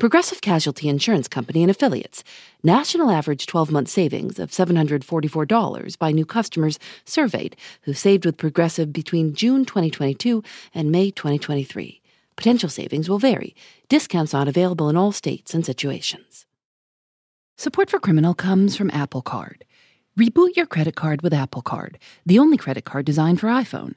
Progressive Casualty Insurance Company and Affiliates. National average 12 month savings of $744 by new customers surveyed who saved with Progressive between June 2022 and May 2023. Potential savings will vary. Discounts not available in all states and situations. Support for Criminal comes from Apple Card. Reboot your credit card with Apple Card, the only credit card designed for iPhone.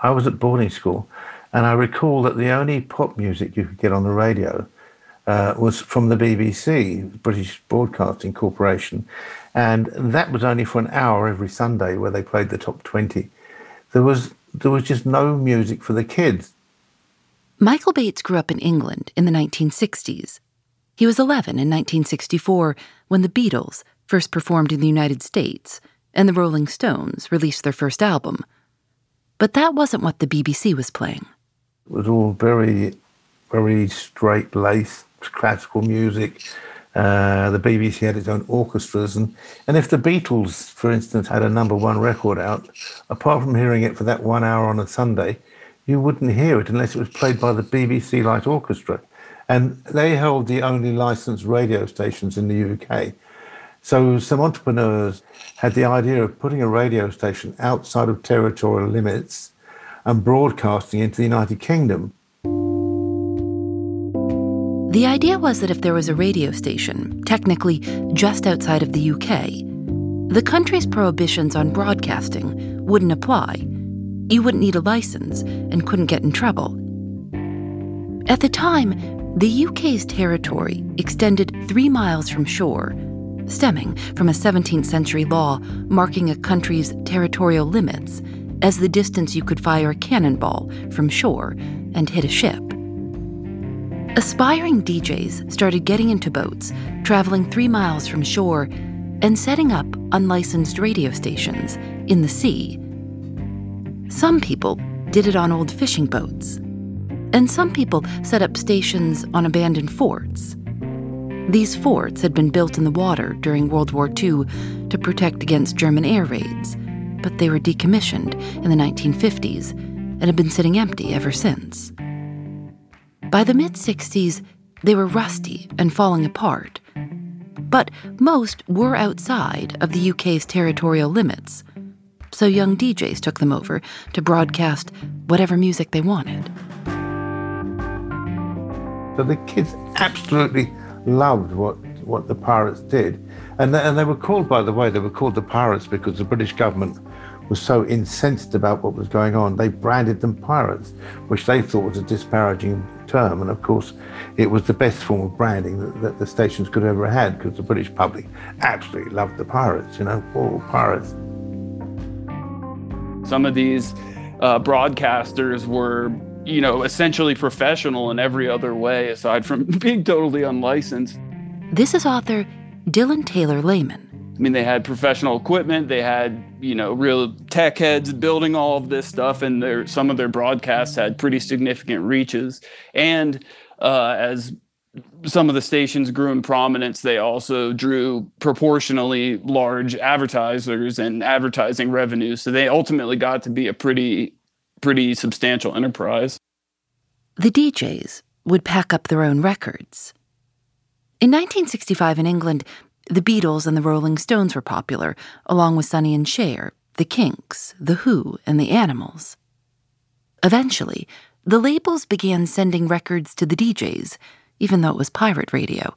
I was at boarding school, and I recall that the only pop music you could get on the radio uh, was from the BBC, British Broadcasting Corporation, and that was only for an hour every Sunday where they played the top twenty. There was there was just no music for the kids. Michael Bates grew up in England in the 1960s. He was 11 in 1964 when the Beatles first performed in the United States and the Rolling Stones released their first album. But that wasn't what the BBC was playing. It was all very, very straight laced classical music. Uh, the BBC had its own orchestras, and, and if the Beatles, for instance, had a number one record out, apart from hearing it for that one hour on a Sunday, you wouldn't hear it unless it was played by the BBC Light Orchestra. And they held the only licensed radio stations in the UK. So some entrepreneurs had the idea of putting a radio station outside of territorial limits and broadcasting into the United Kingdom. The idea was that if there was a radio station, technically just outside of the UK, the country's prohibitions on broadcasting wouldn't apply. You wouldn't need a license and couldn't get in trouble. At the time, the UK's territory extended three miles from shore stemming from a 17th century law marking a country's territorial limits as the distance you could fire a cannonball from shore and hit a ship. Aspiring DJs started getting into boats, traveling three miles from shore, and setting up unlicensed radio stations in the sea. Some people did it on old fishing boats, and some people set up stations on abandoned forts. These forts had been built in the water during World War II to protect against German air raids, but they were decommissioned in the 1950s and have been sitting empty ever since. By the mid 60s, they were rusty and falling apart. But most were outside of the UK's territorial limits, so young DJs took them over to broadcast whatever music they wanted. So the kids absolutely loved what, what the pirates did. And they, and they were called, by the way, they were called the pirates because the British government was so incensed about what was going on. They branded them pirates, which they thought was a disparaging term. And of course, it was the best form of branding that, that the stations could ever had because the British public absolutely loved the pirates, you know, all pirates. Some of these uh, broadcasters were you know, essentially professional in every other way aside from being totally unlicensed. This is author Dylan Taylor Lehman. I mean, they had professional equipment, they had, you know, real tech heads building all of this stuff, and their, some of their broadcasts had pretty significant reaches. And uh, as some of the stations grew in prominence, they also drew proportionally large advertisers and advertising revenues. So they ultimately got to be a pretty pretty substantial enterprise. The DJs would pack up their own records. In 1965 in England, the Beatles and the Rolling Stones were popular, along with Sonny and Cher, the Kinks, the Who, and the Animals. Eventually, the labels began sending records to the DJs, even though it was pirate radio.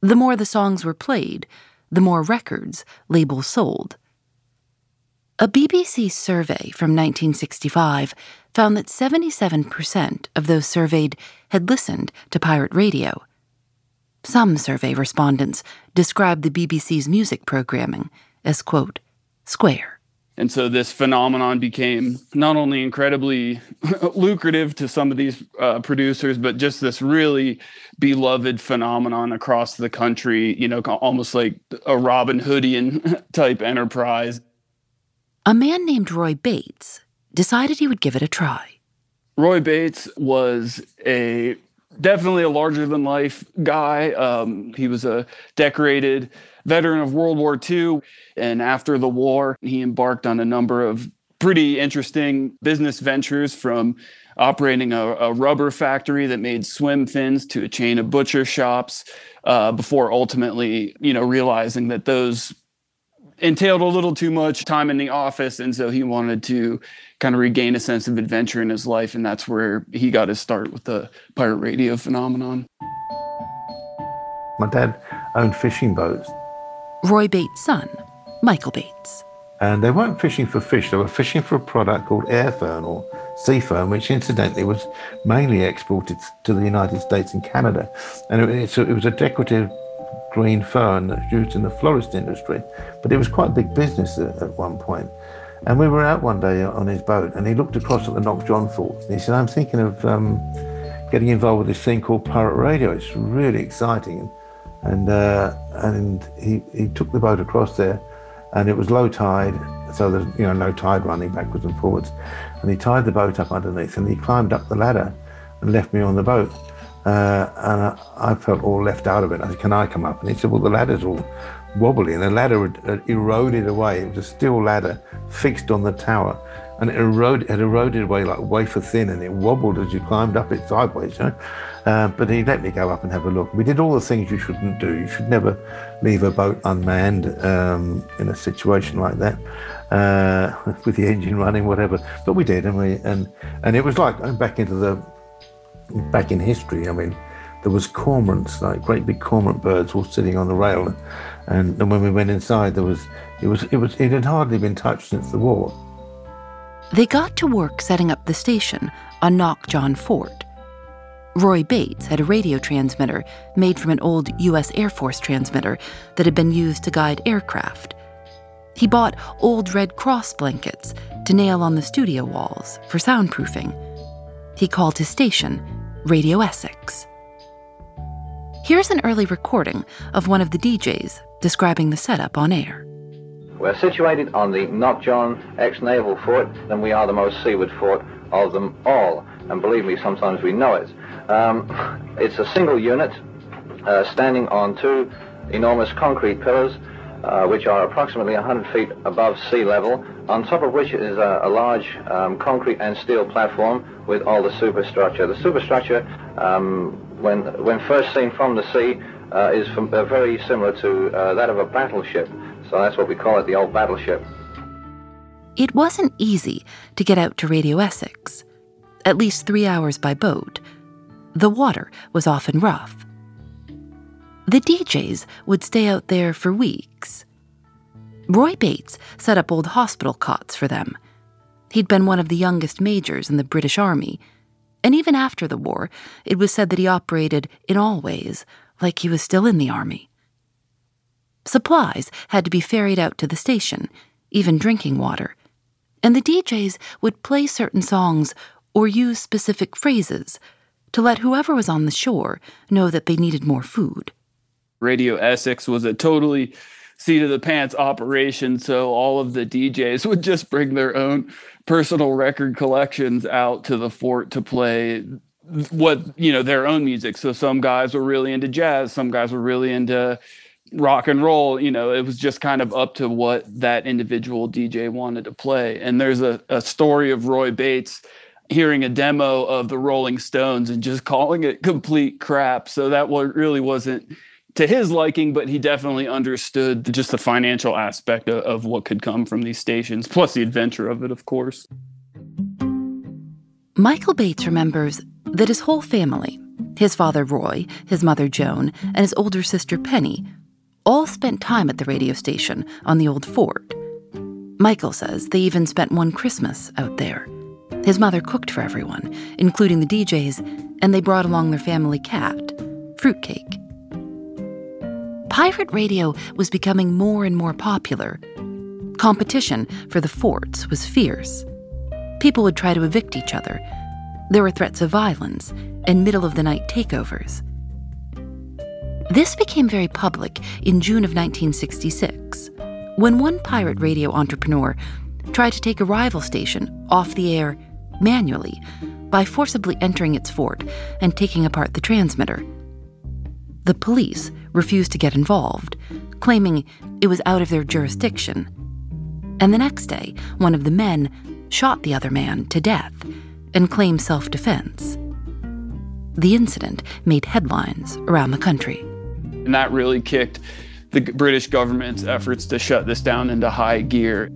The more the songs were played, the more records labels sold. A BBC survey from 1965 found that 77% of those surveyed had listened to pirate radio. Some survey respondents described the BBC's music programming as, quote, square. And so this phenomenon became not only incredibly lucrative to some of these uh, producers, but just this really beloved phenomenon across the country, you know, almost like a Robin Hoodian type enterprise. A man named Roy Bates decided he would give it a try. Roy Bates was a definitely a larger than life guy. Um, he was a decorated veteran of World War II. And after the war, he embarked on a number of pretty interesting business ventures from operating a, a rubber factory that made swim fins to a chain of butcher shops uh, before ultimately, you know, realizing that those entailed a little too much time in the office. And so he wanted to kind of regain a sense of adventure in his life. And that's where he got his start with the pirate radio phenomenon. My dad owned fishing boats. Roy Bates' son, Michael Bates. And they weren't fishing for fish, they were fishing for a product called air fern or sea fern, which incidentally was mainly exported to the United States and Canada. And it, it was a decorative green fern that's used in the florist industry. But it was quite a big business at, at one point. And we were out one day on his boat, and he looked across at the Knock John Fort, and he said, "I'm thinking of um, getting involved with this thing called pirate radio. It's really exciting." And uh, and he he took the boat across there, and it was low tide, so there's you know no tide running backwards and forwards, and he tied the boat up underneath, and he climbed up the ladder, and left me on the boat. Uh, and I, I, felt all left out of it. I said, "Can I come up?" And he said, "Well, the ladder's all wobbly, and the ladder had, eroded away. It was a steel ladder fixed on the tower, and it eroded, eroded away like wafer thin, and it wobbled as you climbed up it sideways. You know? uh, but he let me go up and have a look. We did all the things you shouldn't do. You should never leave a boat unmanned um, in a situation like that. Uh, with the engine running, whatever, but we did, and we and and it was like going back into the back in history. I mean, there was cormorants, like great big cormorant birds, all sitting on the rail. And, and when we went inside, there was it was it was it had hardly been touched since the war. They got to work setting up the station on Knock John Fort. Roy Bates had a radio transmitter made from an old U.S. Air Force transmitter that had been used to guide aircraft. He bought old Red Cross blankets to nail on the studio walls for soundproofing. He called his station Radio Essex. Here's an early recording of one of the DJs describing the setup on air. We're situated on the Knock John ex-naval fort, and we are the most seaward fort of them all. And believe me, sometimes we know it. Um, it's a single unit uh, standing on two enormous concrete pillars, uh, which are approximately 100 feet above sea level, on top of which is a, a large um, concrete and steel platform with all the superstructure. The superstructure um, when, when first seen from the sea, uh, is from, uh, very similar to uh, that of a battleship. So that's what we call it, the old battleship. It wasn't easy to get out to Radio Essex, at least three hours by boat. The water was often rough. The DJs would stay out there for weeks. Roy Bates set up old hospital cots for them. He'd been one of the youngest majors in the British Army and even after the war, it was said that he operated in all ways like he was still in the army. Supplies had to be ferried out to the station, even drinking water, and the DJs would play certain songs or use specific phrases to let whoever was on the shore know that they needed more food. Radio Essex was a totally seat of the pants operation. So all of the DJs would just bring their own personal record collections out to the fort to play what, you know, their own music. So some guys were really into jazz, some guys were really into rock and roll. You know, it was just kind of up to what that individual DJ wanted to play. And there's a, a story of Roy Bates hearing a demo of the Rolling Stones and just calling it complete crap. So that really wasn't to his liking, but he definitely understood just the financial aspect of, of what could come from these stations, plus the adventure of it, of course. Michael Bates remembers that his whole family, his father Roy, his mother Joan, and his older sister Penny, all spent time at the radio station on the old fort. Michael says they even spent one Christmas out there. His mother cooked for everyone, including the DJs, and they brought along their family cat, Fruitcake. Pirate radio was becoming more and more popular. Competition for the forts was fierce. People would try to evict each other. There were threats of violence and middle of the night takeovers. This became very public in June of 1966 when one pirate radio entrepreneur tried to take a rival station off the air manually by forcibly entering its fort and taking apart the transmitter. The police refused to get involved, claiming it was out of their jurisdiction. And the next day, one of the men shot the other man to death and claimed self defense. The incident made headlines around the country. And that really kicked the British government's efforts to shut this down into high gear.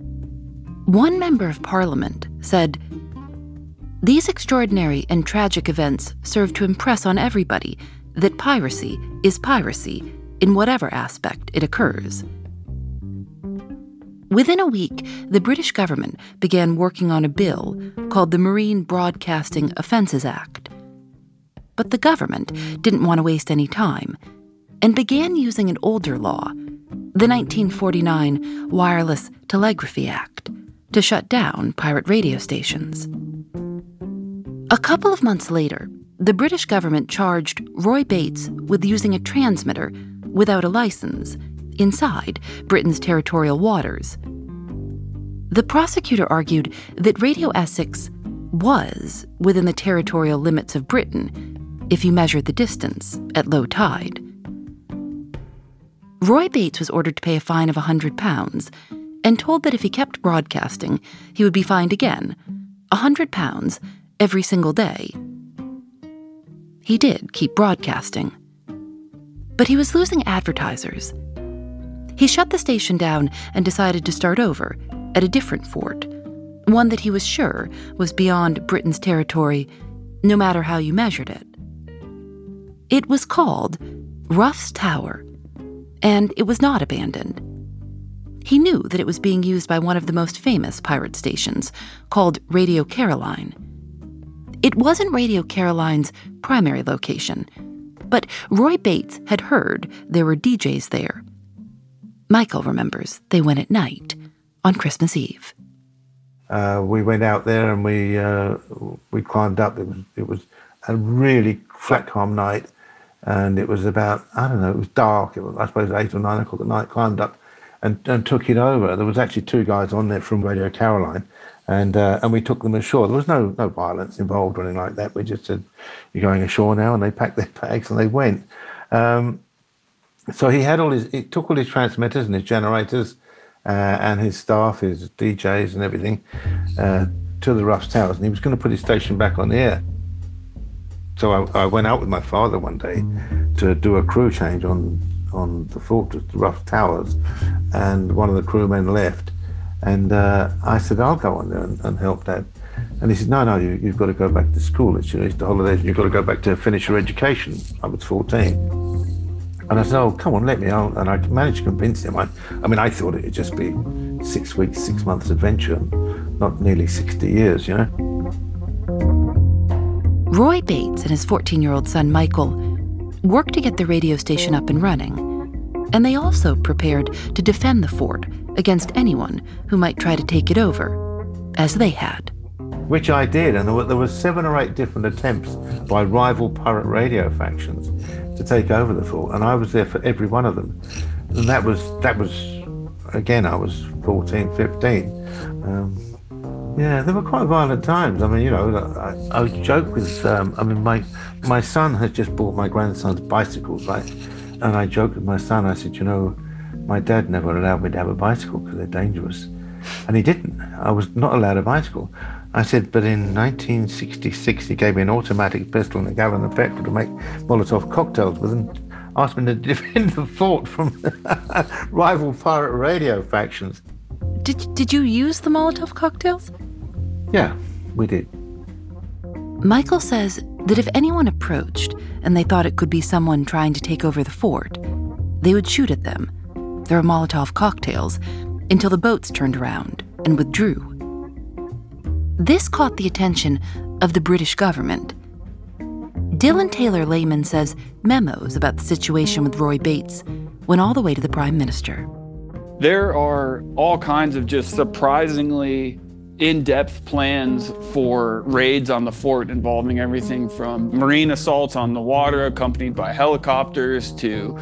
One member of parliament said, These extraordinary and tragic events serve to impress on everybody that piracy is piracy in whatever aspect it occurs. Within a week, the British government began working on a bill called the Marine Broadcasting Offences Act. But the government didn't want to waste any time and began using an older law, the 1949 Wireless Telegraphy Act, to shut down pirate radio stations. A couple of months later, the British government charged Roy Bates with using a transmitter without a license inside Britain's territorial waters. The prosecutor argued that Radio Essex was within the territorial limits of Britain if you measured the distance at low tide. Roy Bates was ordered to pay a fine of £100 and told that if he kept broadcasting, he would be fined again £100 every single day. He did keep broadcasting. But he was losing advertisers he shut the station down and decided to start over at a different fort, one that he was sure was beyond Britain's territory, no matter how you measured it. It was called Roughs Tower, and it was not abandoned. He knew that it was being used by one of the most famous pirate stations, called Radio Caroline. It wasn't Radio Caroline's primary location, but Roy Bates had heard there were DJs there Michael remembers they went at night on Christmas Eve. Uh, we went out there and we uh, we climbed up. It was it was a really flat, calm night, and it was about I don't know. It was dark. It was I suppose eight or nine o'clock at night. Climbed up and, and took it over. There was actually two guys on there from Radio Caroline, and uh, and we took them ashore. There was no no violence involved or anything like that. We just said, "You're going ashore now," and they packed their bags and they went. Um, so he had all his, he took all his transmitters and his generators uh, and his staff, his DJs and everything uh, to the Roughs Towers, and he was going to put his station back on the air. So I, I, went out with my father one day to do a crew change on on the fortress, the Roughs Towers, and one of the crewmen left, and uh, I said I'll go on there and, and help Dad. And he said, No, no, you, have got to go back to school. It's your Easter holidays, and you've got to go back to finish your education. I was 14. And I said, "Oh, come on, let me out." And I managed to convince him. I, I mean, I thought it'd just be six weeks, six months adventure, not nearly sixty years, you know. Roy Bates and his 14-year-old son Michael worked to get the radio station up and running, and they also prepared to defend the fort against anyone who might try to take it over, as they had. Which I did, and there were, there were seven or eight different attempts by rival pirate radio factions to take over the fort, and I was there for every one of them. And that was that was again, I was 14, 15. Um, yeah, they were quite violent times. I mean, you know, I, I joke with. Um, I mean, my my son has just bought my grandson's bicycles, right? And I joked with my son. I said, you know, my dad never allowed me to have a bicycle because they're dangerous, and he didn't. I was not allowed a bicycle. I said, but in 1966, he gave me an automatic pistol and a gallon of petrol to make Molotov cocktails with and asked me to defend the fort from rival pirate radio factions. Did, did you use the Molotov cocktails? Yeah, we did. Michael says that if anyone approached and they thought it could be someone trying to take over the fort, they would shoot at them, throw Molotov cocktails, until the boats turned around and withdrew. This caught the attention of the British government. Dylan Taylor Lehman says memos about the situation with Roy Bates went all the way to the Prime Minister. There are all kinds of just surprisingly in depth plans for raids on the fort involving everything from marine assaults on the water, accompanied by helicopters, to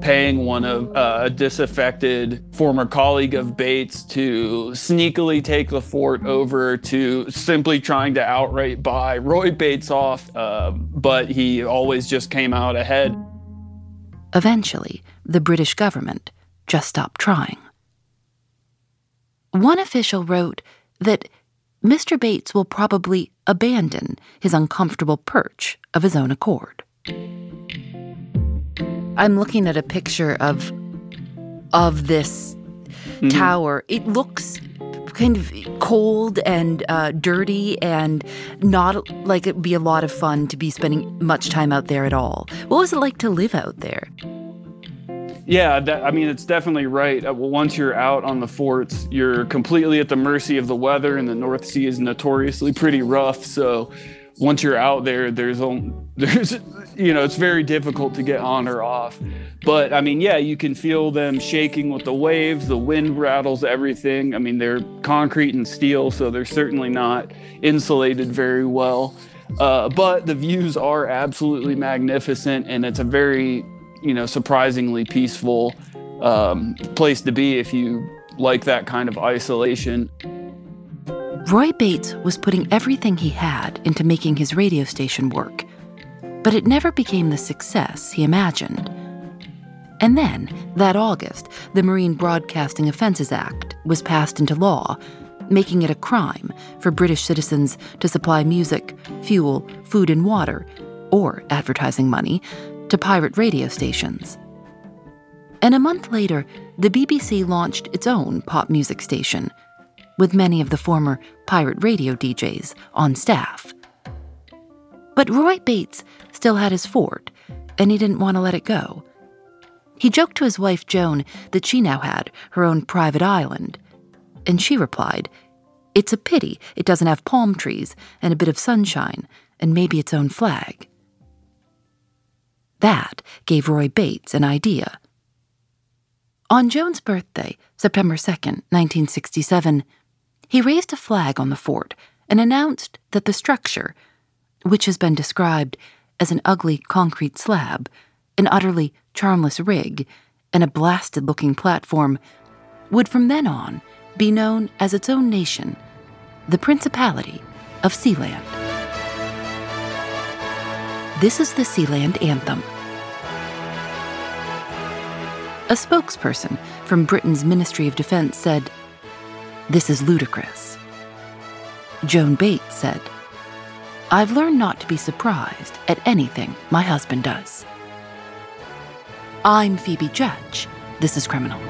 paying one of uh, a disaffected former colleague of Bates to sneakily take the fort over to simply trying to outright buy Roy Bates off, uh, but he always just came out ahead. Eventually, the British government just stopped trying. One official wrote that Mr. Bates will probably abandon his uncomfortable perch of his own accord. I'm looking at a picture of of this mm-hmm. tower. It looks kind of cold and uh, dirty and not like it'd be a lot of fun to be spending much time out there at all. What was it like to live out there? Yeah, that, I mean, it's definitely right. Uh, once you're out on the forts, you're completely at the mercy of the weather, and the North Sea is notoriously pretty rough. So once you're out there, there's only, there's you know it's very difficult to get on or off. But I mean, yeah, you can feel them shaking with the waves. The wind rattles everything. I mean, they're concrete and steel, so they're certainly not insulated very well. Uh, but the views are absolutely magnificent, and it's a very you know, surprisingly peaceful um, place to be if you like that kind of isolation. Roy Bates was putting everything he had into making his radio station work, but it never became the success he imagined. And then, that August, the Marine Broadcasting Offences Act was passed into law, making it a crime for British citizens to supply music, fuel, food, and water, or advertising money to pirate radio stations. And a month later, the BBC launched its own pop music station, with many of the former pirate radio DJs on staff. But Roy Bates still had his fort, and he didn't want to let it go. He joked to his wife Joan that she now had her own private island, and she replied, It's a pity it doesn't have palm trees and a bit of sunshine, and maybe its own flag. That gave Roy Bates an idea. On Joan's birthday, September 2nd, 1967, he raised a flag on the fort and announced that the structure, which has been described as an ugly concrete slab, an utterly charmless rig, and a blasted looking platform, would from then on be known as its own nation, the Principality of Sealand. This is the Sealand Anthem. A spokesperson from Britain's Ministry of Defense said, This is ludicrous. Joan Bates said, I've learned not to be surprised at anything my husband does. I'm Phoebe Judge. This is Criminal.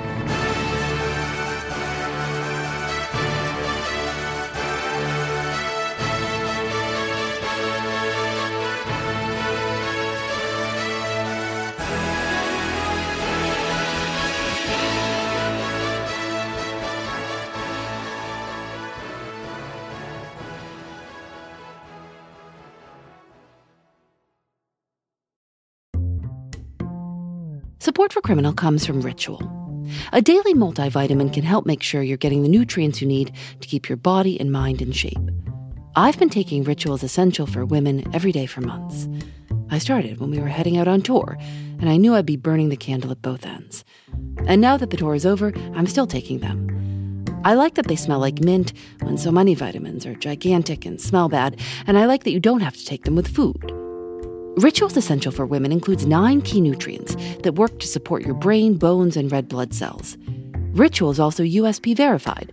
Support for Criminal comes from Ritual. A daily multivitamin can help make sure you're getting the nutrients you need to keep your body and mind in shape. I've been taking Ritual's Essential for Women every day for months. I started when we were heading out on tour, and I knew I'd be burning the candle at both ends. And now that the tour is over, I'm still taking them. I like that they smell like mint when so many vitamins are gigantic and smell bad, and I like that you don't have to take them with food. Rituals Essential for Women includes nine key nutrients that work to support your brain, bones, and red blood cells. Ritual is also USP verified.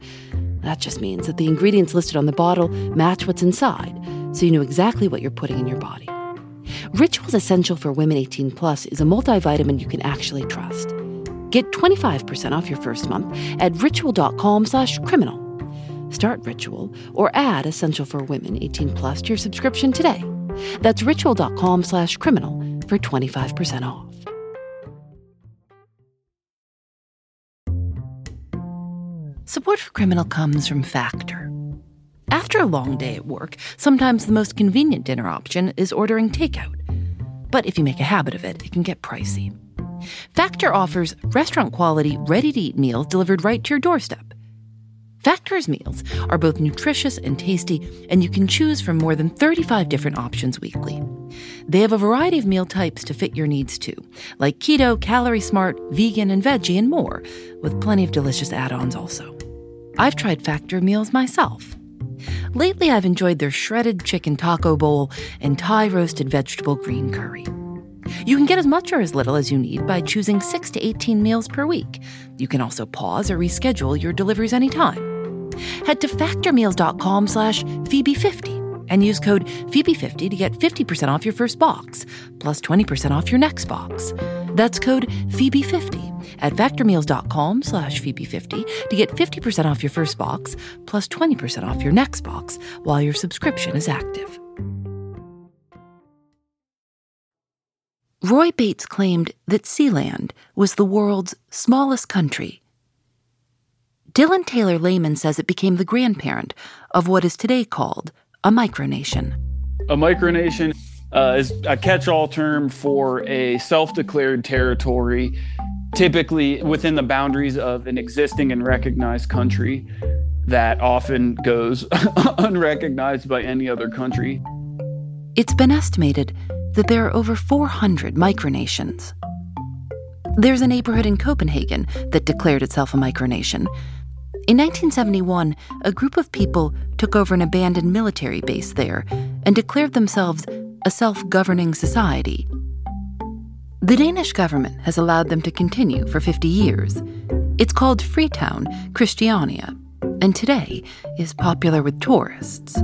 That just means that the ingredients listed on the bottle match what's inside, so you know exactly what you're putting in your body. Rituals Essential for Women 18 Plus is a multivitamin you can actually trust. Get 25% off your first month at ritual.com slash criminal. Start Ritual or add Essential for Women 18 Plus to your subscription today. That's ritual.com slash criminal for 25% off. Support for Criminal comes from Factor. After a long day at work, sometimes the most convenient dinner option is ordering takeout. But if you make a habit of it, it can get pricey. Factor offers restaurant quality, ready to eat meals delivered right to your doorstep. Factor's meals are both nutritious and tasty, and you can choose from more than 35 different options weekly. They have a variety of meal types to fit your needs too, like keto, calorie smart, vegan, and veggie, and more, with plenty of delicious add ons also. I've tried Factor meals myself. Lately, I've enjoyed their shredded chicken taco bowl and Thai roasted vegetable green curry. You can get as much or as little as you need by choosing 6 to 18 meals per week. You can also pause or reschedule your deliveries anytime. Head to factormeals.com slash Phoebe50 and use code Phoebe50 to get 50% off your first box, plus 20% off your next box. That's code Phoebe50 at factormeals.com slash Phoebe50 to get 50% off your first box, plus 20% off your next box while your subscription is active. Roy Bates claimed that Sealand was the world's smallest country Dylan Taylor Lehman says it became the grandparent of what is today called a micronation. A micronation uh, is a catch all term for a self declared territory, typically within the boundaries of an existing and recognized country that often goes unrecognized by any other country. It's been estimated that there are over 400 micronations. There's a neighborhood in Copenhagen that declared itself a micronation, in 1971, a group of people took over an abandoned military base there and declared themselves a self governing society. The Danish government has allowed them to continue for 50 years. It's called Freetown Christiania, and today is popular with tourists.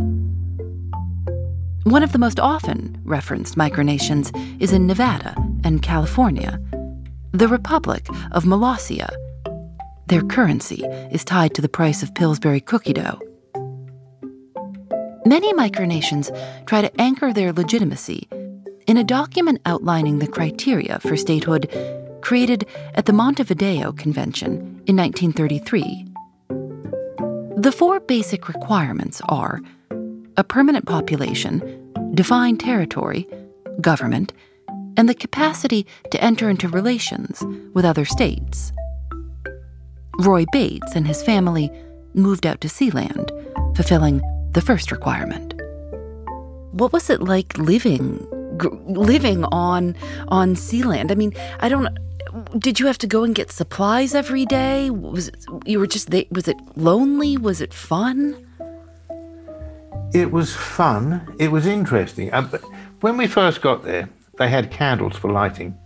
One of the most often referenced micronations is in Nevada and California, the Republic of Molossia their currency is tied to the price of Pillsbury cookie dough. Many micronations try to anchor their legitimacy in a document outlining the criteria for statehood created at the Montevideo Convention in 1933. The four basic requirements are a permanent population, defined territory, government, and the capacity to enter into relations with other states. Roy Bates and his family moved out to Sealand, fulfilling the first requirement. What was it like living living on on Sealand? I mean, I don't did you have to go and get supplies every day? Was it, you were just was it lonely? Was it fun? It was fun. It was interesting. Uh, when we first got there, they had candles for lighting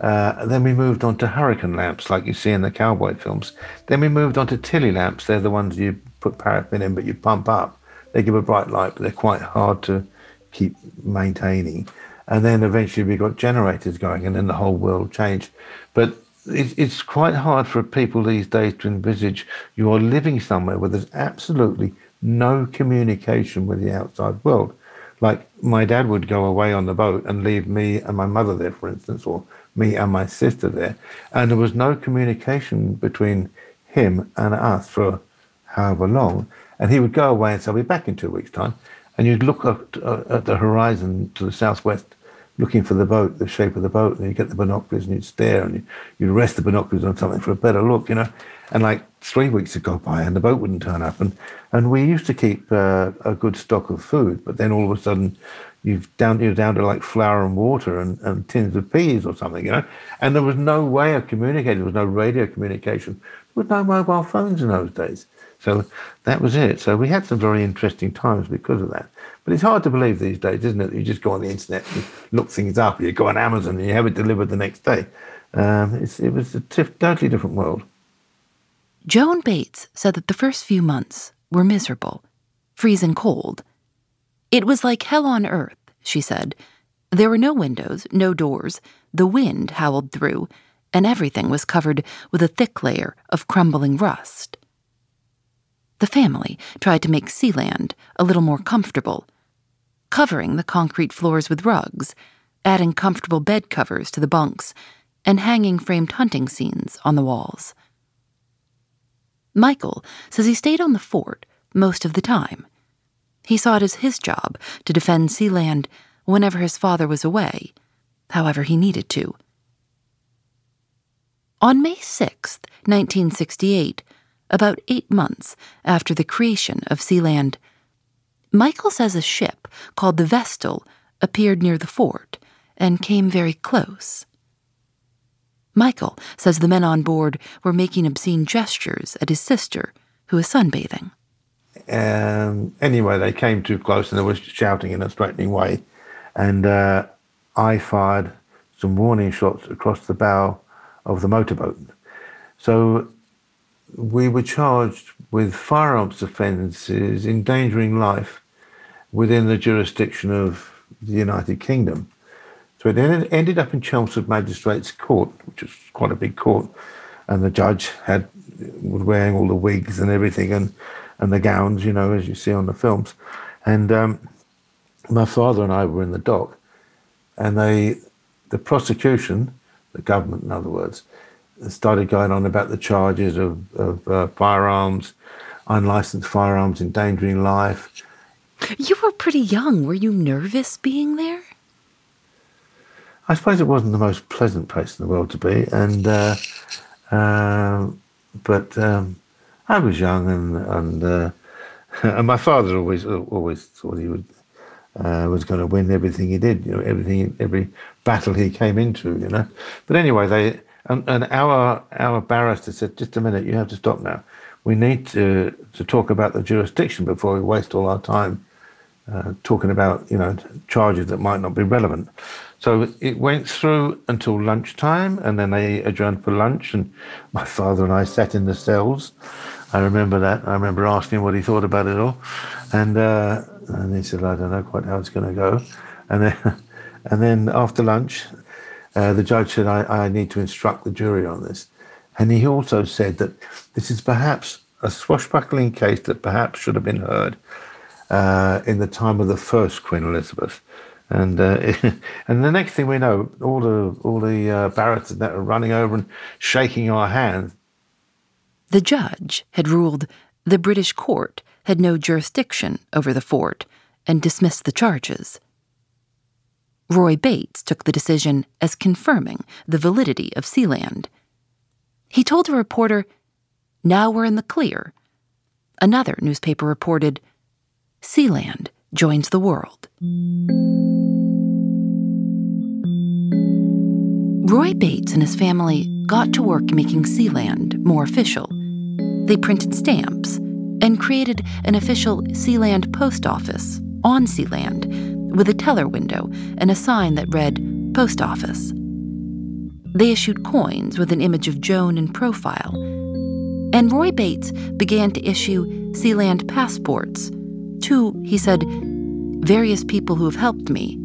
uh, then we moved on to hurricane lamps, like you see in the cowboy films. Then we moved on to Tilley lamps. They're the ones you put paraffin in, but you pump up. They give a bright light, but they're quite hard to keep maintaining. And then eventually we got generators going, and then the whole world changed. But it's quite hard for people these days to envisage you are living somewhere where there's absolutely no communication with the outside world. Like my dad would go away on the boat and leave me and my mother there, for instance, or me and my sister there, and there was no communication between him and us for however long. And he would go away and say, I'll be back in two weeks' time. And you'd look up uh, at the horizon to the southwest, looking for the boat, the shape of the boat, and you'd get the binoculars and you'd stare and you'd rest the binoculars on something for a better look, you know. And like three weeks would go by and the boat wouldn't turn up. And, and we used to keep uh, a good stock of food, but then all of a sudden you've down you're down to like flour and water and, and tins of peas or something, you know. And there was no way of communicating. There was no radio communication. There was no mobile phones in those days. So that was it. So we had some very interesting times because of that. But it's hard to believe these days, isn't it? You just go on the internet and look things up. You go on Amazon and you have it delivered the next day. Um, it was a t- totally different world. Joan Bates said that the first few months were miserable, freezing cold it was like hell on earth, she said. There were no windows, no doors. The wind howled through, and everything was covered with a thick layer of crumbling rust. The family tried to make Sealand a little more comfortable, covering the concrete floors with rugs, adding comfortable bed covers to the bunks, and hanging framed hunting scenes on the walls. Michael says he stayed on the fort most of the time. He saw it as his job to defend Sealand whenever his father was away, however he needed to. On May 6, 1968, about eight months after the creation of Sealand, Michael says a ship called the Vestal appeared near the fort and came very close. Michael says the men on board were making obscene gestures at his sister, who was sunbathing. Um, anyway, they came too close and they were shouting in a threatening way. And uh, I fired some warning shots across the bow of the motorboat. So we were charged with firearms offences, endangering life within the jurisdiction of the United Kingdom. So it ended up in Chelmsford Magistrates Court, which was quite a big court, and the judge had was wearing all the wigs and everything and and the gowns, you know, as you see on the films. And um, my father and I were in the dock, and they, the prosecution, the government, in other words, started going on about the charges of, of uh, firearms, unlicensed firearms endangering life. You were pretty young. Were you nervous being there? I suppose it wasn't the most pleasant place in the world to be, and uh, uh, but um, I was young, and and, uh, and my father always always thought he would uh, was going to win everything he did, you know, everything every battle he came into, you know. But anyway, they and, and our our barrister said, just a minute, you have to stop now. We need to to talk about the jurisdiction before we waste all our time uh, talking about you know charges that might not be relevant. So it went through until lunchtime, and then they adjourned for lunch. And my father and I sat in the cells. I remember that. I remember asking him what he thought about it all, and uh, and he said, "I don't know quite how it's going to go." And then, and then after lunch, uh, the judge said, I, "I need to instruct the jury on this," and he also said that this is perhaps a swashbuckling case that perhaps should have been heard uh, in the time of the first Queen Elizabeth. And uh, and the next thing we know, all the all the uh, barristers that are running over and shaking our hands. The judge had ruled the British court had no jurisdiction over the fort and dismissed the charges. Roy Bates took the decision as confirming the validity of Sealand. He told a reporter, Now we're in the clear. Another newspaper reported, Sealand joins the world. Roy Bates and his family got to work making Sealand more official. They printed stamps and created an official Sealand post office on Sealand with a teller window and a sign that read Post Office. They issued coins with an image of Joan in profile. And Roy Bates began to issue Sealand passports to, he said, various people who have helped me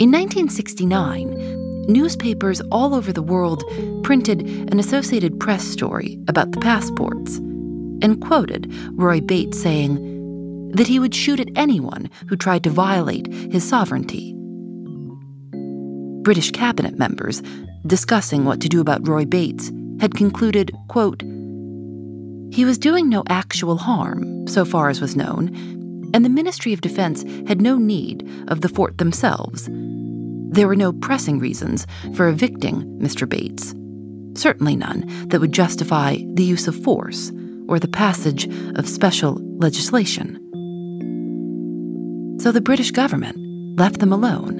in 1969, newspapers all over the world printed an Associated Press story about the passports and quoted Roy Bates saying that he would shoot at anyone who tried to violate his sovereignty. British cabinet members, discussing what to do about Roy Bates, had concluded, quote, he was doing no actual harm, so far as was known, and the Ministry of Defense had no need of the fort themselves there were no pressing reasons for evicting Mr. Bates, certainly none that would justify the use of force or the passage of special legislation. So the British government left them alone,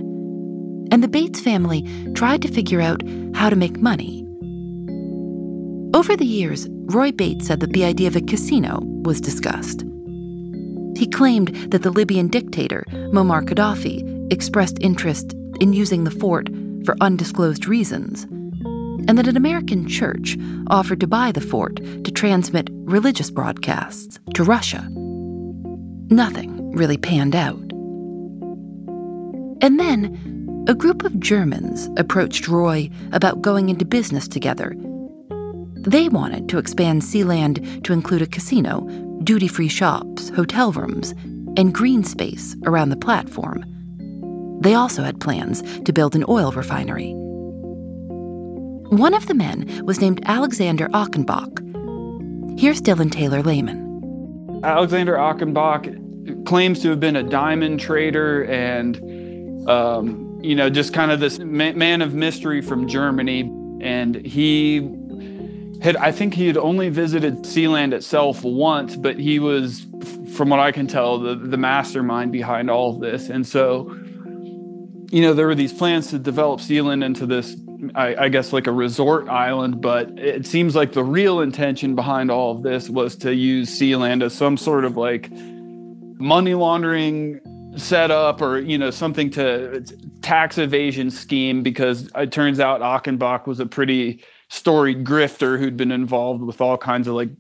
and the Bates family tried to figure out how to make money. Over the years, Roy Bates said that the idea of a casino was discussed. He claimed that the Libyan dictator, Muammar Gaddafi, expressed interest in using the fort for undisclosed reasons, and that an American church offered to buy the fort to transmit religious broadcasts to Russia. Nothing really panned out. And then, a group of Germans approached Roy about going into business together. They wanted to expand Sealand to include a casino, duty free shops, hotel rooms, and green space around the platform. They also had plans to build an oil refinery. One of the men was named Alexander Achenbach, Here's Dylan Taylor Lehman. Alexander Achenbach claims to have been a diamond trader and, um, you know, just kind of this man of mystery from Germany. And he had, I think he had only visited Sealand itself once, but he was, from what I can tell, the, the mastermind behind all of this. And so, you know, there were these plans to develop Sealand into this, I, I, guess, like a resort island, but it seems like the real intention behind all of this was to use Sealand as some sort of like money laundering setup or you know something to tax evasion scheme because it turns out Achenbach was a pretty storied grifter who'd been involved with all kinds of like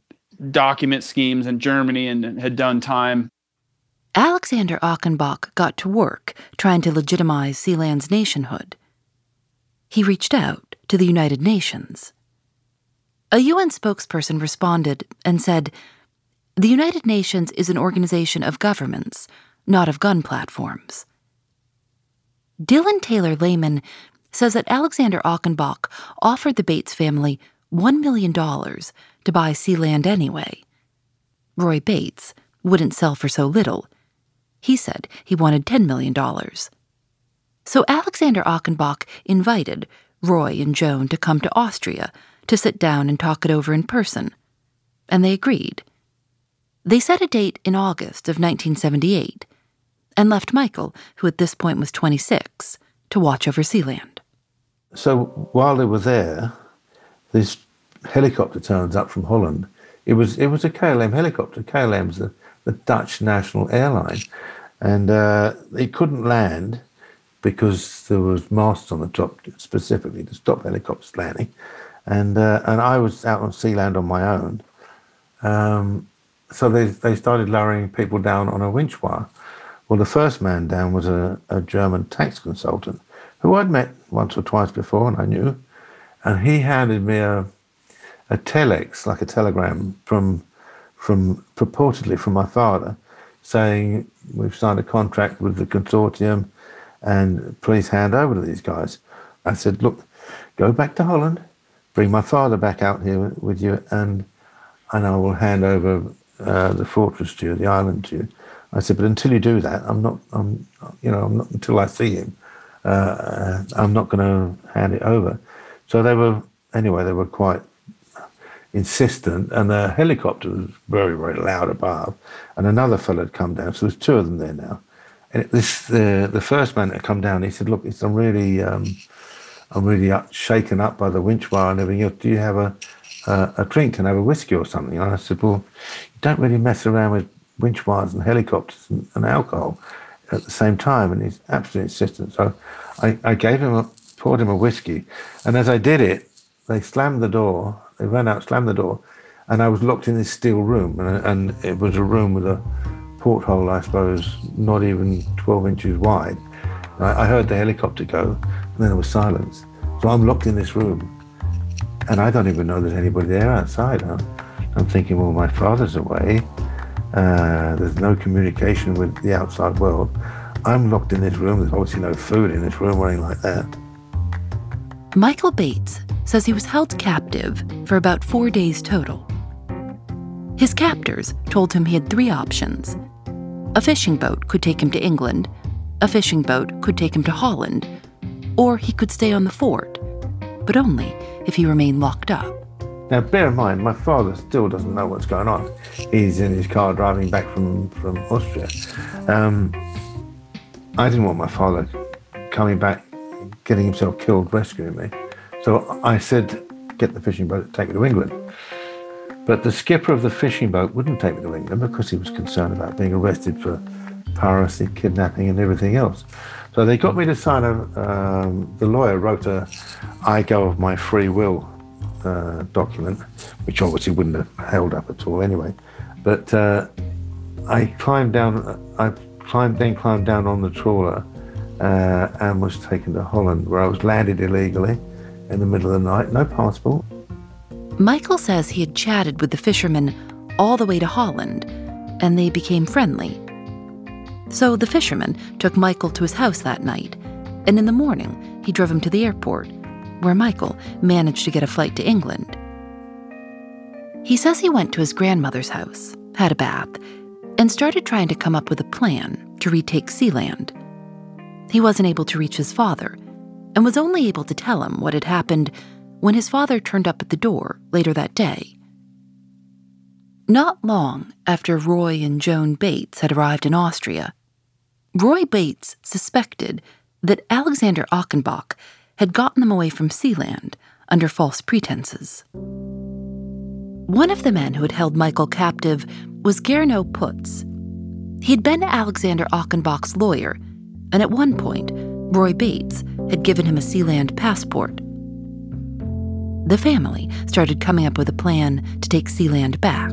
document schemes in Germany and had done time. Alexander Achenbach got to work trying to legitimize Sealand's nationhood. He reached out to the United Nations. A UN spokesperson responded and said, the United Nations is an organization of governments, not of gun platforms. Dylan Taylor Lehman says that Alexander Achenbach offered the Bates family $1 million to buy Sealand anyway. Roy Bates wouldn't sell for so little. He said he wanted $10 million. So Alexander Achenbach invited Roy and Joan to come to Austria to sit down and talk it over in person, and they agreed. They set a date in August of 1978 and left Michael, who at this point was 26, to watch over Sealand. So while they were there, this helicopter turns up from Holland. It was it was a KLM helicopter. KLM's the, the Dutch national airline, and uh, it couldn't land because there was masts on the top specifically to stop helicopters landing, and uh, and I was out on Sealand on my own. Um, so they, they started lowering people down on a winch wire. Well, the first man down was a, a German tax consultant who I'd met once or twice before and I knew. And he handed me a, a telex, like a telegram from, from purportedly from my father, saying, We've signed a contract with the consortium and please hand over to these guys. I said, Look, go back to Holland, bring my father back out here with you, and, and I will hand over uh, the fortress to you, the island to you. I said, but until you do that, I'm not, I'm, you know, I'm not, until I see him, uh, I'm not going to hand it over. So they were, anyway, they were quite insistent, and the helicopter was very, very loud above, and another fellow had come down. So there's two of them there now. And this, the the first man that come down, he said, "Look, I'm really, um, I'm really up, shaken up by the winch wire and everything. Do you have a, a, a drink and have a whiskey or something?" And I said, "Well, you don't really mess around with winch wires and helicopters and, and alcohol at the same time. And he's absolutely insistent. So I, I gave him a, poured him a whiskey. And as I did it, they slammed the door. They ran out, slammed the door. And I was locked in this steel room. And, and it was a room with a porthole, I suppose, not even 12 inches wide. I, I heard the helicopter go, and then there was silence. So I'm locked in this room. And I don't even know there's anybody there outside. Huh? I'm thinking, well, my father's away. Uh, there's no communication with the outside world. I'm locked in this room. There's obviously no food in this room or anything like that. Michael Bates says he was held captive for about four days total. His captors told him he had three options. A fishing boat could take him to England, a fishing boat could take him to Holland, or he could stay on the fort, but only if he remained locked up. Now, bear in mind, my father still doesn't know what's going on. He's in his car driving back from, from Austria. Um, I didn't want my father coming back, getting himself killed, rescuing me. So I said, get the fishing boat, take me to England. But the skipper of the fishing boat wouldn't take me to England because he was concerned about being arrested for piracy, kidnapping, and everything else. So they got me to sign a. Um, the lawyer wrote a "I go of my free will" uh, document, which obviously wouldn't have held up at all anyway. But uh, I climbed down, I climbed, then climbed down on the trawler uh, and was taken to Holland, where I was landed illegally in the middle of the night, no passport. Michael says he had chatted with the fishermen all the way to Holland, and they became friendly. So the fisherman took Michael to his house that night, and in the morning he drove him to the airport where Michael managed to get a flight to England. He says he went to his grandmother's house, had a bath, and started trying to come up with a plan to retake Sealand. He wasn't able to reach his father and was only able to tell him what had happened when his father turned up at the door later that day. Not long after Roy and Joan Bates had arrived in Austria, Roy Bates suspected that Alexander Achenbach had gotten them away from Sealand under false pretenses. One of the men who had held Michael captive was Gernot Putz. He'd been Alexander Achenbach's lawyer, and at one point, Roy Bates had given him a Sealand passport. The family started coming up with a plan to take Sealand back.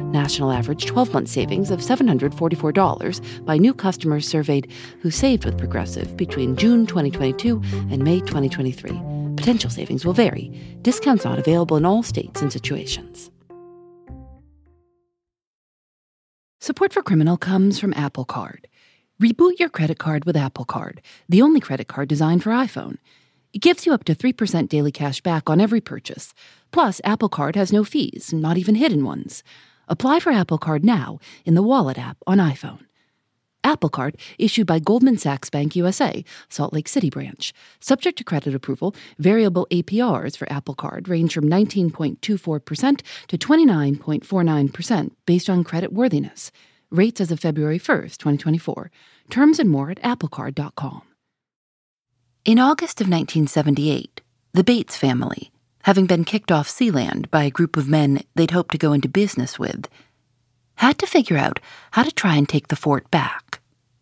National average 12 month savings of $744 by new customers surveyed who saved with Progressive between June 2022 and May 2023. Potential savings will vary. Discounts not available in all states and situations. Support for Criminal comes from Apple Card. Reboot your credit card with Apple Card, the only credit card designed for iPhone. It gives you up to 3% daily cash back on every purchase. Plus, Apple Card has no fees, not even hidden ones. Apply for Apple Card now in the Wallet app on iPhone. Apple Card issued by Goldman Sachs Bank USA, Salt Lake City branch. Subject to credit approval, variable APRs for Apple Card range from 19.24% to 29.49% based on credit worthiness. Rates as of February 1st, 2024. Terms and more at applecard.com. In August of 1978, the Bates family, having been kicked off Sealand by a group of men they'd hoped to go into business with, had to figure out how to try and take the fort back.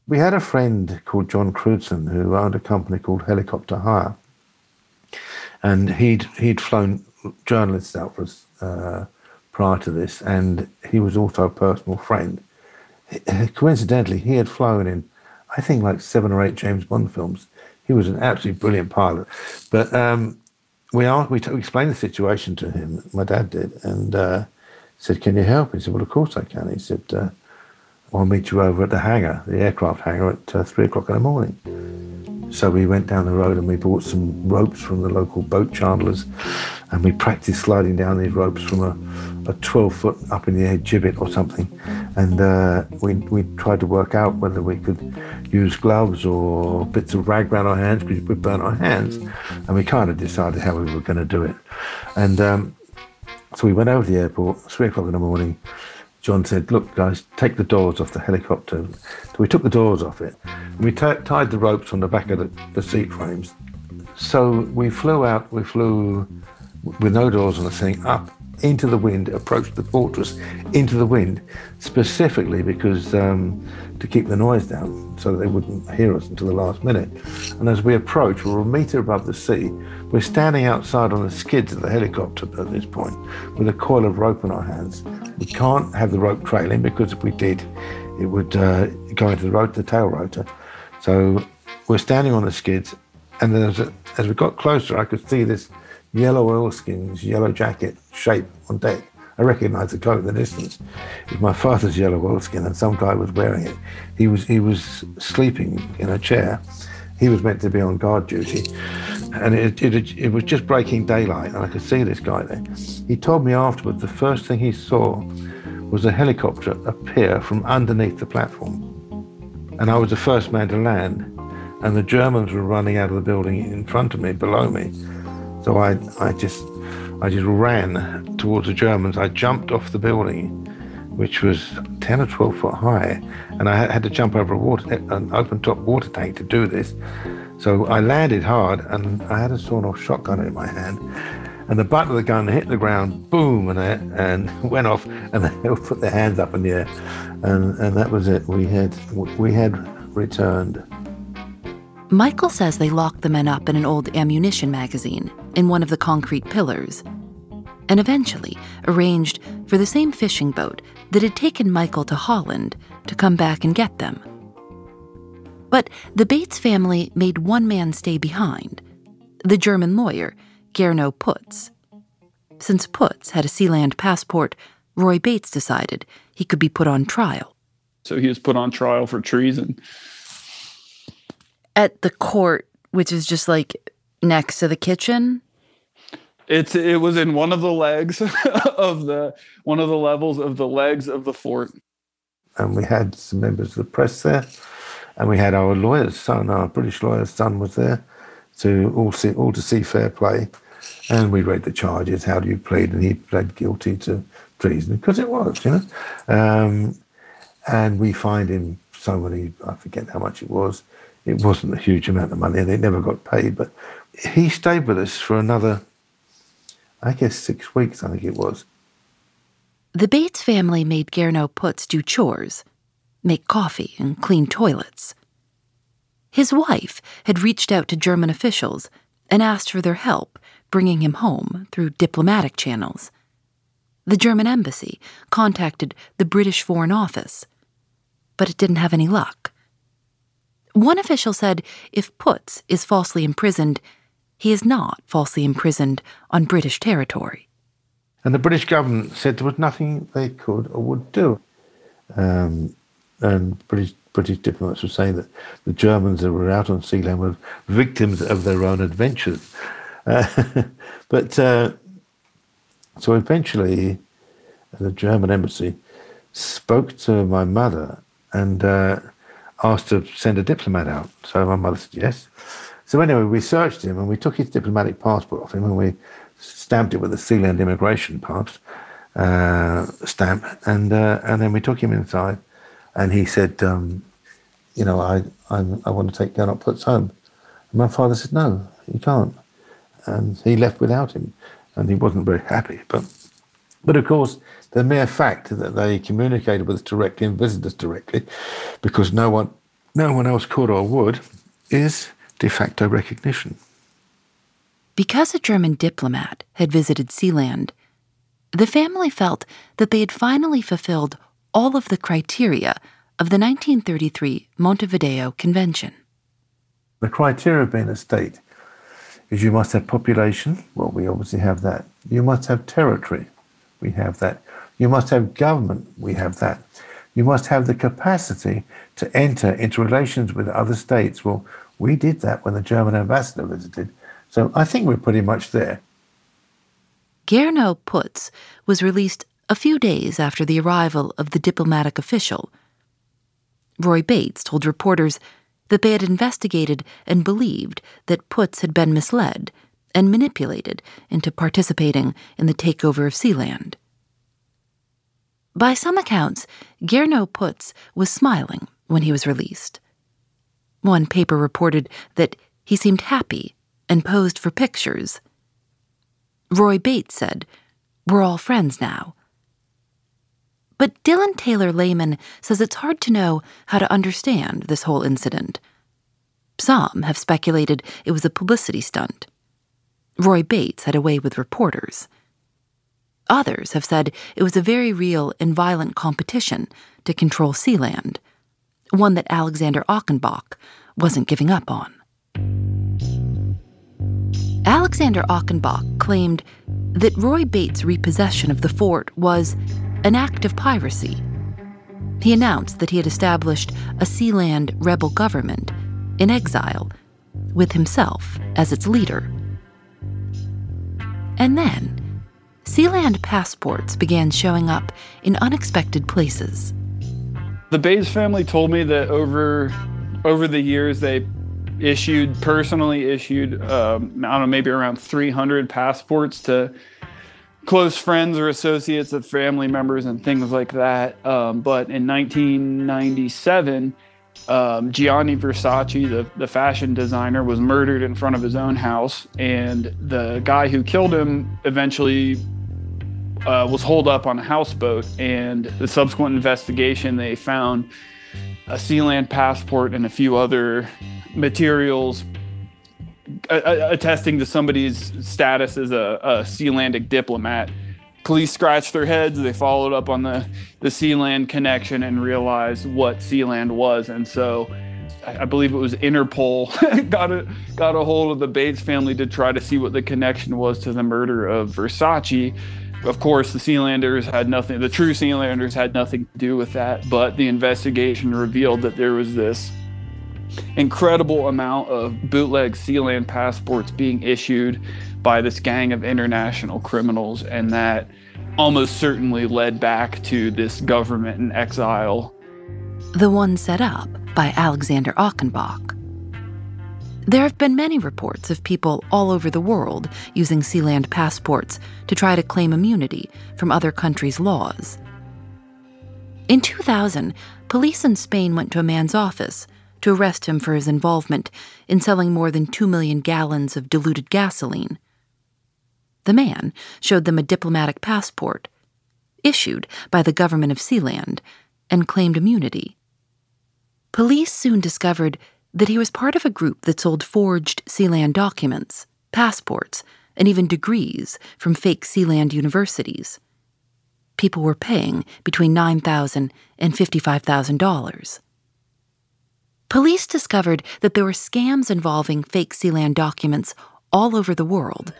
We had a friend called John Crewdson who owned a company called Helicopter Hire, and he'd he'd flown journalists out for us uh, prior to this, and he was also a personal friend. Coincidentally, he had flown in, I think, like seven or eight James Bond films. He was an absolutely brilliant pilot, but um, we are we, t- we explained the situation to him. My dad did, and uh, said, "Can you help?" He said, "Well, of course I can." He said, uh, "I'll meet you over at the hangar, the aircraft hangar, at uh, three o'clock in the morning." So we went down the road and we bought some ropes from the local boat chandlers, and we practiced sliding down these ropes from a, a 12 foot up in the air gibbet or something. And uh, we, we tried to work out whether we could use gloves or bits of rag around our hands because we burn our hands. And we kind of decided how we were going to do it. And um, so we went over to the airport, three o'clock in the morning. John said, Look, guys, take the doors off the helicopter. So we took the doors off it. And we t- tied the ropes on the back of the, the seat frames. So we flew out, we flew with no doors on the thing up into the wind, approached the fortress into the wind, specifically because um, to keep the noise down so that they wouldn't hear us until the last minute. And as we approach, we're a meter above the sea. We're standing outside on the skids of the helicopter at this point with a coil of rope in our hands. We can't have the rope trailing because if we did, it would uh, go into the, rot- the tail rotor. So we're standing on the skids, and then as, as we got closer, I could see this yellow oilskins, yellow jacket shape on deck. I recognised the coat in the distance. It was my father's yellow oilskin, and some guy was wearing it. He was he was sleeping in a chair. He was meant to be on guard duty, and it, it, it was just breaking daylight, and I could see this guy there. He told me afterwards the first thing he saw was a helicopter appear from underneath the platform. And I was the first man to land, and the Germans were running out of the building in front of me, below me. So I, I just, I just ran towards the Germans. I jumped off the building, which was 10 or 12 foot high, and I had to jump over a water, an open top water tank to do this. So I landed hard, and I had a sawn-off shotgun in my hand, and the butt of the gun hit the ground, boom, and it, and went off, and they put their hands up in the air, and and that was it. We had we had returned. Michael says they locked the men up in an old ammunition magazine in one of the concrete pillars, and eventually arranged for the same fishing boat that had taken Michael to Holland to come back and get them. But the Bates family made one man stay behind the German lawyer Gernot Putz. Since Putz had a Sealand passport, Roy Bates decided he could be put on trial. So he was put on trial for treason. At the court, which is just like next to the kitchen? It's it was in one of the legs of the one of the levels of the legs of the fort. And we had some members of the press there, and we had our lawyer's son, our British lawyer's son was there to all see all to see fair play. And we read the charges. How do you plead? And he pled guilty to treason because it was, you know. Um, and we fined him so many. I forget how much it was. It wasn't a huge amount of money, and they never got paid. But he stayed with us for another, I guess, six weeks. I think it was. The Bates family made Gernot Putz do chores, make coffee, and clean toilets. His wife had reached out to German officials and asked for their help bringing him home through diplomatic channels. The German embassy contacted the British Foreign Office, but it didn't have any luck. One official said if Putz is falsely imprisoned, he is not falsely imprisoned on British territory. And the British government said there was nothing they could or would do. Um, and British British diplomats were saying that the Germans that were out on Sealand were victims of their own adventures. Uh, but uh, so eventually, the German embassy spoke to my mother and uh, asked to send a diplomat out. So my mother said yes. So anyway, we searched him and we took his diplomatic passport off him and we stamped it with the Sealand immigration pass uh, stamp, and uh, and then we took him inside and he said, um, you know, I, I, I want to take Gernot Putz home. And my father said, no, you can't. And he left without him, and he wasn't very happy. But, but of course, the mere fact that they communicated with us directly and visited us directly, because no one, no one else could or would, is de facto recognition. Because a German diplomat had visited Sealand, the family felt that they had finally fulfilled all of the criteria of the 1933 Montevideo Convention. The criteria of being a state is you must have population, well, we obviously have that. You must have territory, we have that. You must have government, we have that. You must have the capacity to enter into relations with other states. Well, we did that when the German ambassador visited. So I think we're pretty much there. Gernot Putz was released a few days after the arrival of the diplomatic official. Roy Bates told reporters that they had investigated and believed that Putz had been misled and manipulated into participating in the takeover of Sealand. By some accounts, Gernot Putz was smiling when he was released. One paper reported that he seemed happy and posed for pictures. Roy Bates said, We're all friends now. But Dylan Taylor Lehman says it's hard to know how to understand this whole incident. Some have speculated it was a publicity stunt. Roy Bates had a way with reporters. Others have said it was a very real and violent competition to control Sealand, one that Alexander Achenbach wasn't giving up on. Alexander Achenbach claimed that Roy Bates' repossession of the fort was an act of piracy. He announced that he had established a Sealand rebel government in exile with himself as its leader. And then, Sealand passports began showing up in unexpected places. The Bates family told me that over over the years they issued personally issued um, I don't know maybe around 300 passports to close friends or associates of family members and things like that. Um, but in 1997, um, Gianni Versace, the, the fashion designer, was murdered in front of his own house, and the guy who killed him eventually uh, was holed up on a houseboat. And the subsequent investigation, they found a Sealand passport and a few other materials attesting to somebody's status as a, a Sealandic diplomat. Police scratched their heads. They followed up on the, the Sealand connection and realized what Sealand was. And so I believe it was Interpol got a got a hold of the Bates family to try to see what the connection was to the murder of Versace. Of course, the Sealanders had nothing. The true Sealanders had nothing to do with that. But the investigation revealed that there was this incredible amount of bootleg Sealand passports being issued by this gang of international criminals, and that almost certainly led back to this government in exile. The one set up by Alexander Achenbach. There have been many reports of people all over the world using Sealand passports to try to claim immunity from other countries' laws. In 2000, police in Spain went to a man's office to arrest him for his involvement in selling more than 2 million gallons of diluted gasoline. The man showed them a diplomatic passport, issued by the government of Sealand, and claimed immunity. Police soon discovered that he was part of a group that sold forged Sealand documents, passports, and even degrees from fake Sealand universities. People were paying between $9,000 and $55,000. Police discovered that there were scams involving fake Sealand documents all over the world.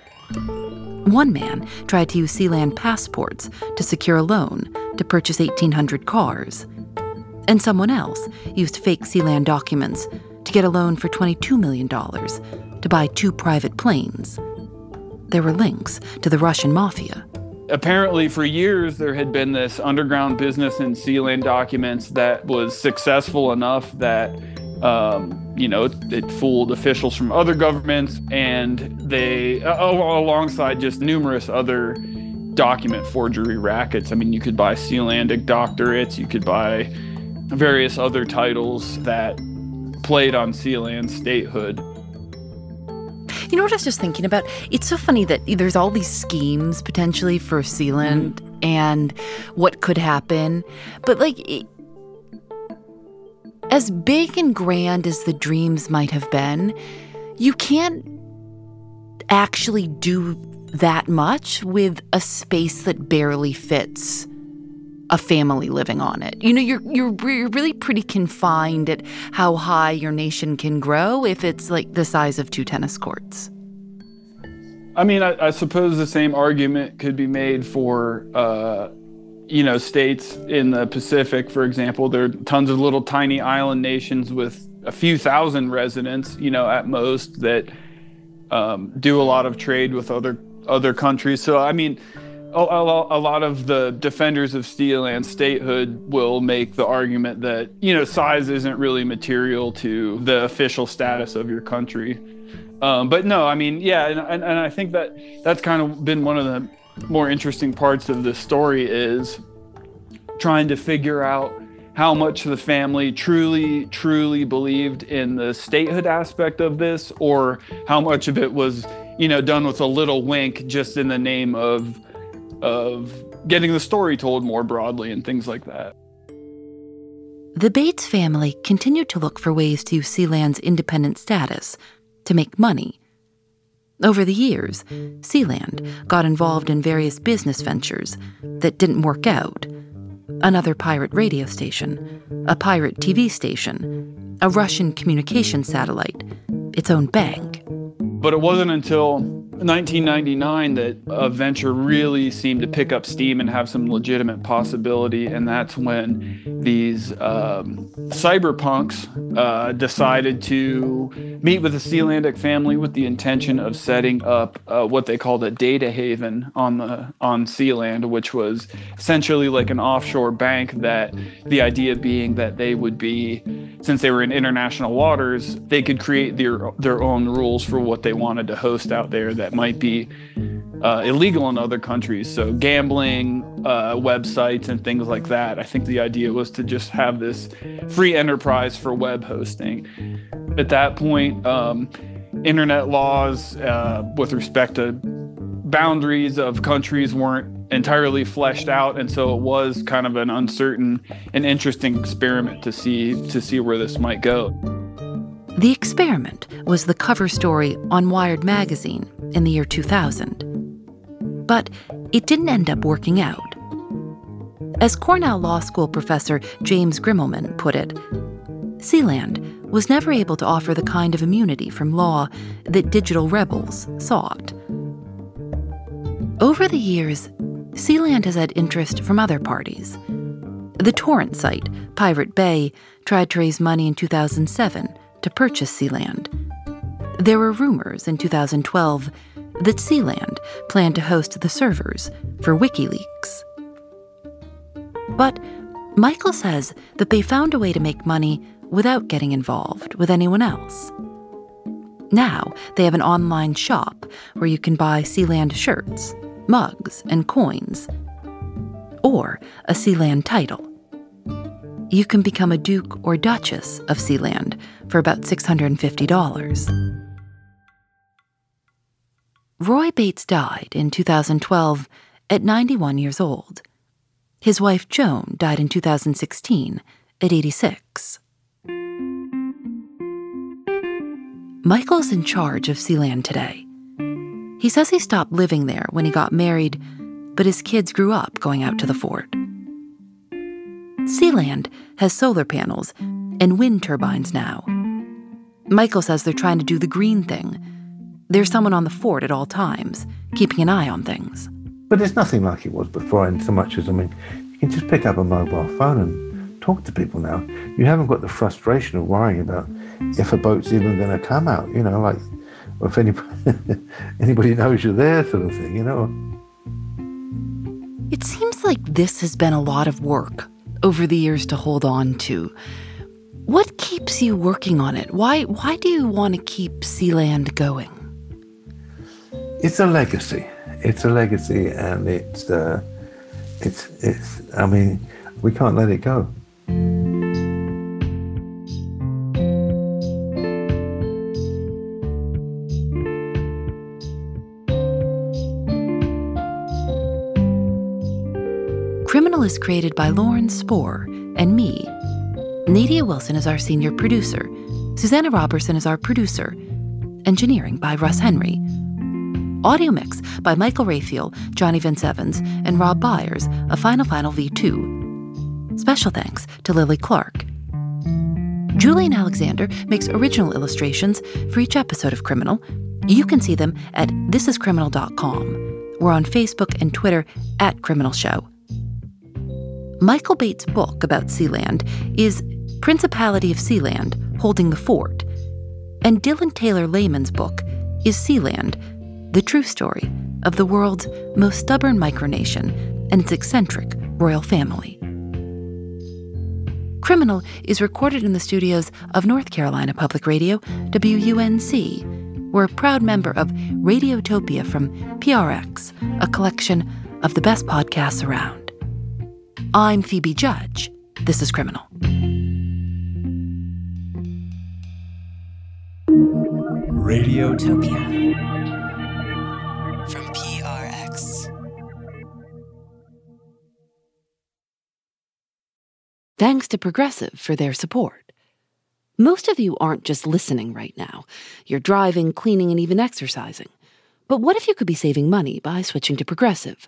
One man tried to use Sealand passports to secure a loan to purchase 1,800 cars. And someone else used fake Sealand documents to get a loan for $22 million to buy two private planes. There were links to the Russian mafia. Apparently, for years, there had been this underground business in Sealand documents that was successful enough that um, you know, it fooled officials from other governments, and they, alongside just numerous other document forgery rackets. I mean, you could buy Sealandic doctorates, you could buy various other titles that played on Sealand statehood. You know what I was just thinking about? It's so funny that there's all these schemes potentially for Sealand mm-hmm. and what could happen, but like. It, as big and grand as the dreams might have been, you can't actually do that much with a space that barely fits a family living on it. You know, you're you're you're really pretty confined at how high your nation can grow if it's like the size of two tennis courts. I mean, I, I suppose the same argument could be made for uh, you know, states in the Pacific, for example, there are tons of little tiny island nations with a few thousand residents, you know, at most that um, do a lot of trade with other other countries. So, I mean, a, a, a lot of the defenders of Sealand statehood will make the argument that you know size isn't really material to the official status of your country. Um, but no, I mean, yeah, and, and, and I think that that's kind of been one of the more interesting parts of the story is trying to figure out how much the family truly, truly believed in the statehood aspect of this, or how much of it was, you know, done with a little wink just in the name of of getting the story told more broadly and things like that. The Bates family continued to look for ways to use Sealand's independent status to make money over the years, Sealand got involved in various business ventures that didn't work out. Another pirate radio station, a pirate TV station, a Russian communication satellite, its own bank. But it wasn't until 1999 that a venture really seemed to pick up steam and have some legitimate possibility, and that's when these um, cyberpunks uh, decided to meet with the Sealandic family with the intention of setting up uh, what they called a data haven on the on Sealand, which was essentially like an offshore bank. That the idea being that they would be, since they were in international waters, they could create their their own rules for what they wanted to host out there that might be uh, illegal in other countries. So, gambling, uh, websites, and things like that. I think the idea was to just have this free enterprise for web hosting. At that point, um, internet laws uh, with respect to boundaries of countries weren't entirely fleshed out and so it was kind of an uncertain and interesting experiment to see to see where this might go the experiment was the cover story on Wired magazine in the year 2000. But it didn't end up working out. As Cornell Law School professor James Grimmelmann put it, Sealand was never able to offer the kind of immunity from law that digital rebels sought. Over the years, Sealand has had interest from other parties. The torrent site, Pirate Bay, tried to raise money in 2007 to purchase Sealand. There were rumors in 2012 that Sealand planned to host the servers for WikiLeaks. But Michael says that they found a way to make money without getting involved with anyone else. Now they have an online shop where you can buy Sealand shirts, mugs, and coins, or a Sealand title you can become a Duke or Duchess of Sealand for about $650. Roy Bates died in 2012 at 91 years old. His wife Joan died in 2016 at 86. Michael's in charge of Sealand today. He says he stopped living there when he got married, but his kids grew up going out to the fort. Sealand has solar panels and wind turbines now. Michael says they're trying to do the green thing. There's someone on the fort at all times, keeping an eye on things. But it's nothing like it was before, in so much as, I mean, you can just pick up a mobile phone and talk to people now. You haven't got the frustration of worrying about if a boat's even going to come out, you know, like, if anybody, anybody knows you're there, sort of thing, you know. It seems like this has been a lot of work over the years to hold on to. What keeps you working on it? Why why do you want to keep Sealand going? It's a legacy. It's a legacy, and it's uh, it's it's. I mean, we can't let it go. Is created by Lauren Spohr and me. Nadia Wilson is our senior producer. Susanna Robertson is our producer. Engineering by Russ Henry. Audio mix by Michael Raphael, Johnny Vince Evans, and Rob Byers of Final Final V2. Special thanks to Lily Clark. Julian Alexander makes original illustrations for each episode of Criminal. You can see them at thisiscriminal.com. We're on Facebook and Twitter at Criminal Show. Michael Bates' book about Sealand is Principality of Sealand Holding the Fort, and Dylan Taylor Lehman's book is Sealand The True Story of the World's Most Stubborn Micronation and Its Eccentric Royal Family. Criminal is recorded in the studios of North Carolina Public Radio, WUNC. We're a proud member of Radiotopia from PRX, a collection of the best podcasts around. I'm Phoebe Judge. This is Criminal. Radiotopia from PRX. Thanks to Progressive for their support. Most of you aren't just listening right now, you're driving, cleaning, and even exercising. But what if you could be saving money by switching to Progressive?